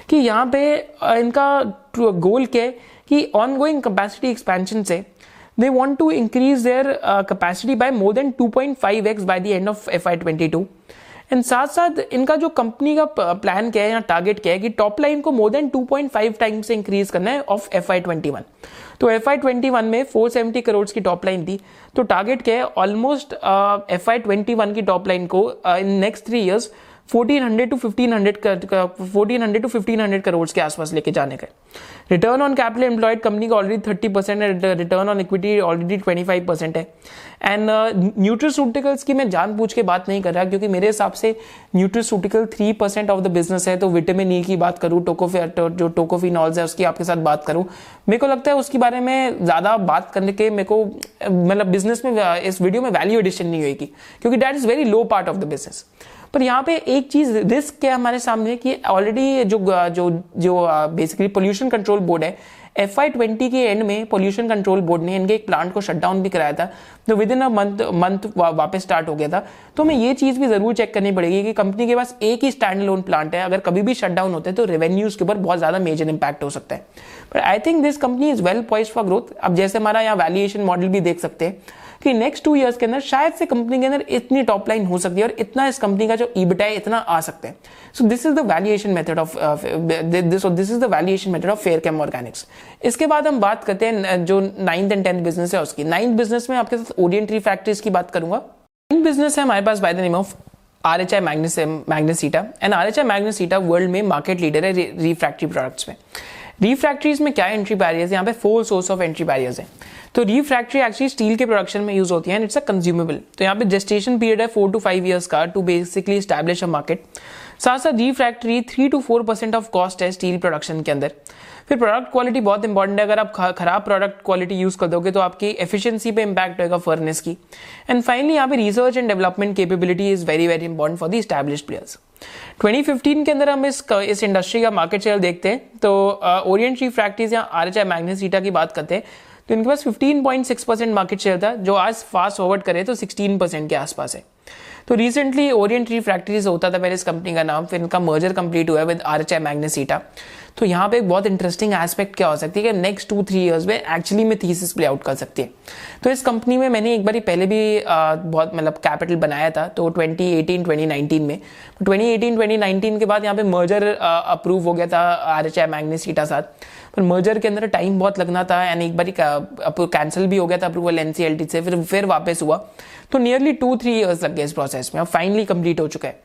कि यहाँ पे इनका गोल क्या है कि ऑन गोइंग कैपेसिटी एक्सपेंशन से they want to they want to increase their uh, capacity by more than 2.5x by the end of FY22 and साथ साथ इनका जो कंपनी का प्लान क्या है या टारगेट क्या है कि टॉप लाइन को मोर देन 2.5 टाइम से इंक्रीज करना है of F I twenty one तो एफ़ आई ट्वेंटी वन में 470 करोड़ की टॉप लाइन थी तो टारगेट क्या है almost F I twenty one की टॉप लाइन को in next three years 1400 to 1500 1400 to 1500 crore के आसपास लेके जाने का return on capital employed company का ऑलरेडी 30 परसेंट है return on equity already 25 percent है। एंड न्यूट्रिसूटिकल्स की मैं जान पूछ के बात नहीं कर रहा, क्योंकि मेरे हिसाब से nutraceutical three percent of the business है तो विटामिन ई की बात करूँ टोकोफी जो टोकोफिनॉल्स है, उसकी आपके साथ बात करूँ। मेरे को लगता है उसके बारे में ज़्यादा बात करने के मेरे को मतलब बिज़नेस में, इस वीडियो में वैल्यू एडिशन नहीं होगी क्योंकि that is very low part of the business पर यहाँ पे एक चीज़ रिस्क क्या हमारे सामने कि ऑलरेडी जो जो जो बेसिकली पोल्यूशन कंट्रोल बोर्ड है एफ़ आई ट्वेंटी के एंड में पोल्यूशन कंट्रोल बोर्ड ने इनके एक प्लांट को शटडाउन भी कराया था तो within a month month वापस स्टार्ट हो गया था। तो हमें ये चीज़ भी ज़रूर चेक करनी पड़ेगी कि कंपनी के पास एक ही स्टैंड लोन प्लांट है, अगर कभी भी शट डाउन होते हैं तो रेवेन्यूज के ऊपर बहुत ज़्यादा मेजर इंपैक्ट हो सकता है। But I think this company is well poised for growth अब जैसे हमारा यहाँ वैल्यूएशन मॉडल भी देख सकते हैं। कि नेक्स्ट टू इयर्स के अंदर शायद से कंपनी के अंदर इतनी टॉप लाइन हो सकती है और इतना इस कंपनी का जो ईबिटा है इतना आ सकते हैं। So this is the valuation method of this this is the valuation method of Fairchem Organics इसके बाद हम बात करते हैं जो नाइन्थ एंड टेंथ बिज़नेस है उसकी। नाइन्थ बिज़नेस में आपके साथ ओरियंट्री फैक्ट्रीज की बात करूँगा। नाइन्थ बिज़नेस है हमारे पास by the name of R H I Magnes Magnesita and R H I Magnesita world में मार्केट लीडर है रिफ्रैक्टरी प्रोडक्ट्स में। रिफ्रैक्ट्रीज में क्या एंट्री बैरियर्स यहाँ पे four source of entry barriers है। तो रिफ्रैक्ट्री एक्चुअली स्टील के प्रोडक्शन में यूज़ होती है एंड इट्स अ कंज्यूमेबल तो यहाँ पे जेस्टेशन पीरियड है फोर टू फाइव ईयर्स का to basically establish a market साथ साथ जी factory three to four percent of cost है स्टील प्रोडक्शन के अंदर। फिर प्रोडक्ट क्वालिटी बहुत इंपॉर्टेंट है। अगर आप खराब प्रोडक्ट क्वालिटी यूज़ कर दोगे तो आपकी एफिशिएंसी पे इंपैक्ट होगा फर्नेस की। एंड फाइनली यहाँ पे research and development capability is very very important for the establish players 2015 के अंदर हम इस इस इंडस्ट्री का मार्केट शेयर देखते हैं। तो ओरियंट शी फैक्ट्रीज या आर एच आई मैग्नेसीटा की बात करते हैं। तो इनके पास 15.6 परसेंट मार्केट शेयर था, जो आज फास्ट फॉरवर्ड करे तो 16 परसेंट के आसपास है। तो रिसेंटली ओरिएंट फैक्ट्रीज होता था मेरे इस कंपनी का नाम फिर इनका मर्जर कंप्लीट हुआ with R H I Magnesita तो यहाँ पे एक बहुत इंटरेस्टिंग एस्पेक्ट क्या हो सकती है कि नेक्स्ट टू थ्री इयर्स में एक्चुअली में थीसिस प्ले आउट कर सकती है। तो इस कंपनी में मैंने एक बार पहले भी आ, बहुत मतलब कैपिटल बनाया था तो 2018 2019 में। 2018 2019 के बाद यहाँ पे मर्जर अप्रूव हो गया था आर एच आई मैग्नेसीटा साथ। पर मर्जर के अंदर टाइम बहुत लगना था एंड एक बार कैंसिल भी हो गया था अप्रूवल एनसीएलटी से फिर फिर वापस हुआ। तो नियरली टू थ्री ईयर्स लग गए इस प्रोसेस में अब फाइनली कंप्लीट हो चुका है।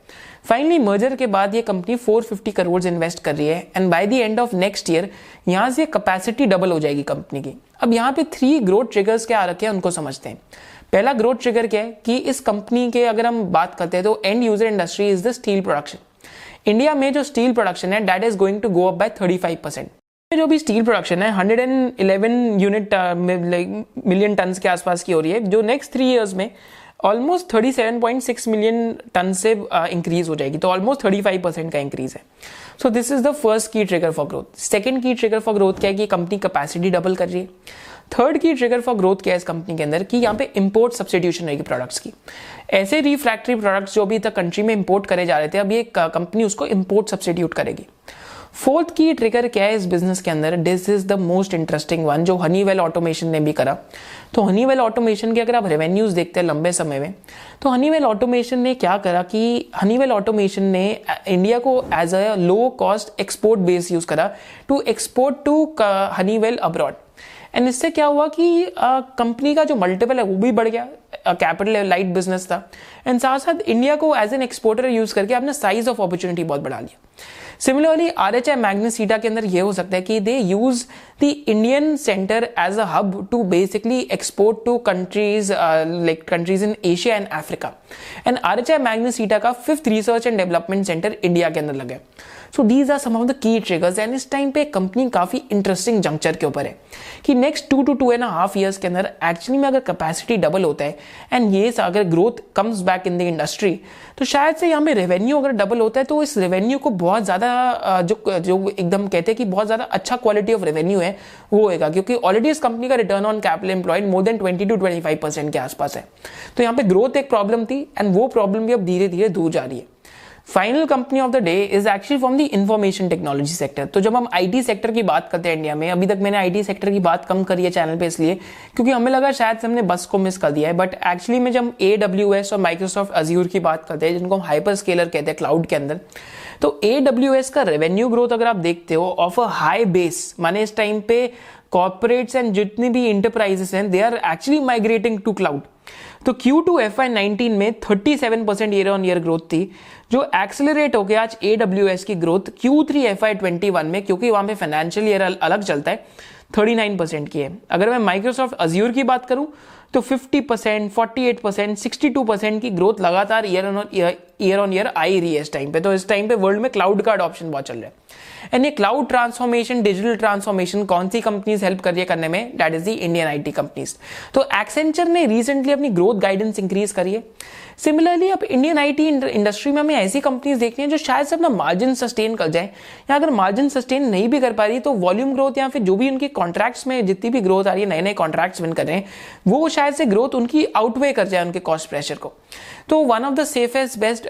फाइनली मर्जर के बाद ये कंपनी 450 करोड़ इन्वेस्ट कर रही है and by the end of next year यहाँ से कैपेसिटी डबल हो जाएगी कंपनी की। अब यहाँ पे थ्री ग्रोथ ट्रिगर्स क्या आ रखे हैं, उनको समझते हैं। पहला ग्रोथ ट्रिगर क्या है, कि इस कंपनी के अगर हम बात करते हैं तो end user industry is the steel production India में जो स्टील प्रोडक्शन है that is going to go up by 35 percent जो भी स्टील प्रोडक्शन है 111 यूनिट मिलियन टन के आसपास की हो रही है जो नेक्स्ट थ्री इयर्स में ऑलमोस्ट 37.6 मिलियन टन से इंक्रीज uh, हो जाएगी। तो ऑलमोस्ट 35 परसेंट का इंक्रीज है। So this is the first key trigger for growth second key trigger for growth क्या है कि कंपनी कैपेसिटी डबल कर रही है। Third key trigger for growth क्या है इस कंपनी के अंदर कि यहाँ पे इंपोर्ट सब्सिट्यूशन रहेगी प्रोडक्ट्स की। ऐसे रिफ्रैक्टरी प्रोडक्ट्स जो अभी तक कंट्री में इंपोर्ट करे जा रहे थे अब ये कंपनी उसको इंपोर्ट सब्सिट्यूट करेगी। फोर्थ की ट्रिगर क्या है इस बिज़नेस के अंदर? This is the most interesting one जो हनीवेल ऑटोमेशन ने भी करा। तो हनीवेल ऑटोमेशन के अगर आप रेवेन्यूज देखते हैं लंबे समय में तो हनीवेल ऑटोमेशन ने क्या करा कि हनीवेल ऑटोमेशन ने इंडिया को as a low cost export base use करा to export to Honeywell abroad and इससे क्या हुआ कि कंपनी का जो मल्टीपल है, वो भी बढ़ गया। कैपिटल लाइट बिज़नेस था। एंड साथ साथ इंडिया को एज एन एक्सपोर्टर यूज़ करके आपने साइज़ ऑफ़ अपॉर्चुनिटी बहुत बढ़ा लिया। Similarly R H I Magnesita के अंदर यह हो सकता है कि they use the Indian centre as a hub to basically export to countries like countries in Asia and Africa and R H I Magnesita का fifth research and development centre India के अंदर लगे so these are some of the key triggers and इस time पे company काफ़ी interesting juncture के ऊपर है कि next two two two and half years के अंदर एक्चुअली में अगर कैपेसिटी डबल होता है एंड ये अगर growth comes back in the industry तो शायद से यहाँ पे रेवेन्यू अगर डबल होता है तो इस रेवेन्यू को बहुत ज़्यादा जो जो एकदम कहते हैं कि बहुत ज़्यादा अच्छा क्वालिटी ऑफ़ रेवेन्यू है, वो होएगा, क्योंकि ऑलरेडी इस कंपनी का return on capital employed more than twenty two twenty five percent के आसपास है। तो यहाँ पे ग्रोथ एक प्रॉब्लम थी एंड वो प्रॉब्लम भी अब धीरे धीरे दूर जा रही है। Final company of the day is actually from the information technology sector तो जब हम आईटी सेक्टर की बात करते हैं इंडिया में, अभी तक मैंने आईटी सेक्टर की बात कम करी है चैनल पे इसलिए, क्योंकि हमें लगा शायद हमने बस को मिस कर दिया है बट एक्चुअली में जब ए डब्ल्यू एस और माइक्रोसॉफ्ट अज्यूर की बात करते हैं, जिनको हम हाइपर स्केलर कहते हैं क्लाउड के अंदर तो ए डब्ल्यू एस का रेवेन्यू ग्रोथ अगर आप देखते हो ऑफ़ अ हाई बेस माने इस टाइम पे कॉर्पोरेट्स एंड जितनी भी इंटरप्राइजेस हैं they are actually migrating to cloud तो Q2 FY19 में 37 percent year on year growth थी, जो एक्सेलरेट हो गया आज AWS की ग्रोथ Q3 FY21 में, क्योंकि वहाँ पे फाइनेंशियल ईयर अलग चलता है 39 परसेंट की है। अगर मैं माइक्रोसॉफ्ट अज्यूर की बात करूँ तो 50 percent forty percent sixty percent की ग्रोथ लगातार year on year on year आई रही है इस टाइम पे। तो इस टाइम पे वर्ल्ड में क्लाउड का अडॉप्शन बहुत चल रहा है। एंड ये क्लाउड ट्रांसफॉर्मेशन डिजिटल ट्रांसफॉर्मेशन कौन सी कंपनीज़ हेल्प कर रही है करने में? That is the Indian IT companies तो एक्सेंचर ने रिसेंटली अपनी ग्रोथ गाइडेंस इंक्रीज करी है। सिमिलरली अब इंडियन आईटी इंडस्ट्री में हमें ऐसी कंपनीज़ देखनी है जो शायद से अपना मार्जिन सस्टेन कर जाए। या अगर मार्जिन सस्टेन नहीं भी कर पा रही तो वॉल्यूम ग्रोथ या फिर जो भी उनके कॉन्ट्रैक्ट्स में जितनी भी ग्रोथ आ रही है नए नए कॉन्ट्रैक्ट्स विन कर रहे हैं, वो शायद से ग्रोथ उनकी आउटवे कर जाए उनके कॉस्ट प्रेशर को। तो one of the safest best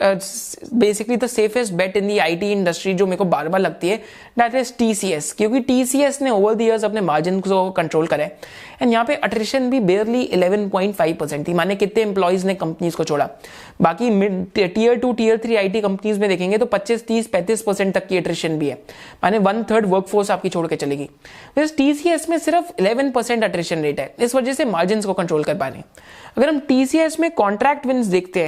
basically the safest bet in the IT industry जो मेरे को बार बार लगती है दैट इज़ टीसीएस क्योंकि टीसीएस ने ओवर द इयर्स अपने मार्जिन को कंट्रोल करे एंड यहाँ पे अट्रिशन भी बेयरली 11.5 परसेंट थी। माने कितने एम्प्लॉयज़ ने कंपनीज़ को छोड़ा। बाकी tier two tier three IT companies में देखेंगे तो 25 30 35 परसेंट तक की अट्रिशन भी है। माने वन थर्ड वर्कफोर्स आपकी छोड़ के चलेगी। टीसीएस में सिर्फ़ 11 परसेंट अट्रिशन रेट है। इस वजह से मार्जिन को कंट्रोल कर पा रहे हैं। अगर हम टीसीएस में कॉन्ट्रैक्ट विन्स देखते हैं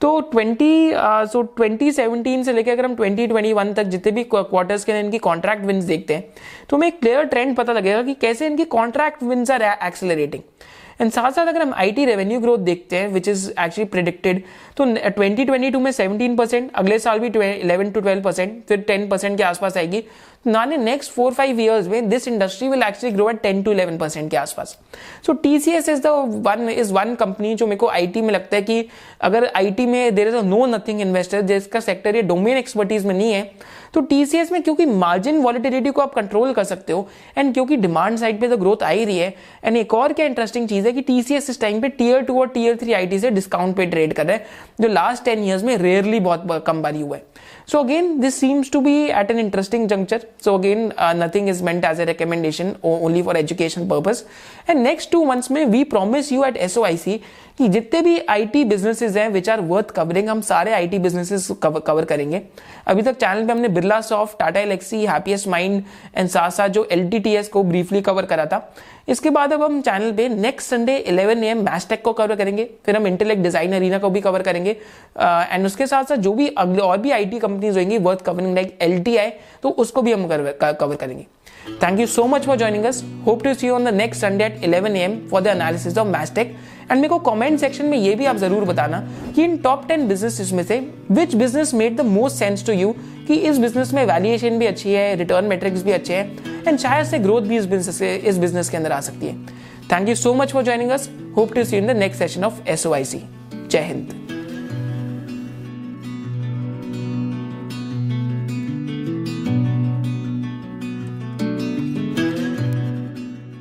तो 20 सो uh, 2017 से लेकर अगर हम 2021 तक जितने भी क्वार्टर्स के इनकी कॉन्ट्रैक्ट विन्स देखते हैं। तो हमें एक क्लियर ट्रेंड पता लगेगा कि कैसे इनकी contract wins are accelerating and साथ साथ अगर हम आईटी रेवेन्यू ग्रोथ देखते हैं विच इज़ एक्चुअली प्रिडिक्टेड तो 2022 में 17 परसेंट अगले साल भी 11 टू 12 परसेंट फिर 10 परसेंट के आसपास आएगी। नाने नेक्स्ट फोर फाइव ईयर्स में this industry will actually grow at 10 to 11 percent के आसपास। So TCS is the one is one company जो मेरे को आईटी में लगता है कि अगर आईटी में there is a no nothing investor जिसका सेक्टर ये डोमेन एक्सपर्टीज में नहीं है तो टीसीएस में क्योंकि मार्जिन वॉलिटिलिटी को आप कंट्रोल कर सकते हो एंड क्योंकि डिमांड साइड पे तो ग्रोथ आ ही रही है एंड एक और क्या इंटरेस्टिंग चीज़ है कि टीसीएस इस टाइम पे टीयर टू और टीयर थ्री आईटी से डिस्काउंट पे ट्रेड कर रहे हैं, जो लास्ट टेन ईयर्स में रेयरली बहुत कम बारी हुआ है। So again this seems to be at an interesting juncture so again nothing is meant as a recommendation only for education purpose and next two months में we promise you at S O I C कि जितने भी I T businesses हैं which are worth covering हम सारे I T businesses cover करेंगे। अभी तक चैनल पे हमने Birlasoft, Tata Elxsi happiest mind and सासा जो एल टी टी एस को ब्रीफली कवर करा था। इसके बाद अब हम चैनल पे नेक्स्ट संडे 11 एम मैस्टेक को कवर करेंगे फिर हम इंटेलेक्ट डिज़ाइन अरीना को भी कवर करेंगे एंड uh, उसके साथ साथ जो भी अगले और भी आईटी कंपनीज़ होंगी वर्थ कवरिंग लाइक एलटीआई तो उसको भी हम कवर करेंगे thank you so much for joining us. Hope to see you on the next Sunday at 11 am for the analysis of. And मेरे को कमेंट सेक्शन में ये भी आप ज़रूर बताना कि इन टॉप टेन बिज़नेस में से which business made the most sense to you कि इस बिज़नेस में वैल्यूएशन भी अच्छी है रिटर्न मेट्रिक्स भी अच्छे हैं एंड शायद से ग्रोथ भी इस बिज़नेस इस बिज़नेस के अंदर आ सकती है। Thank you so much for joining us hope to see in the next session of S Jai Hind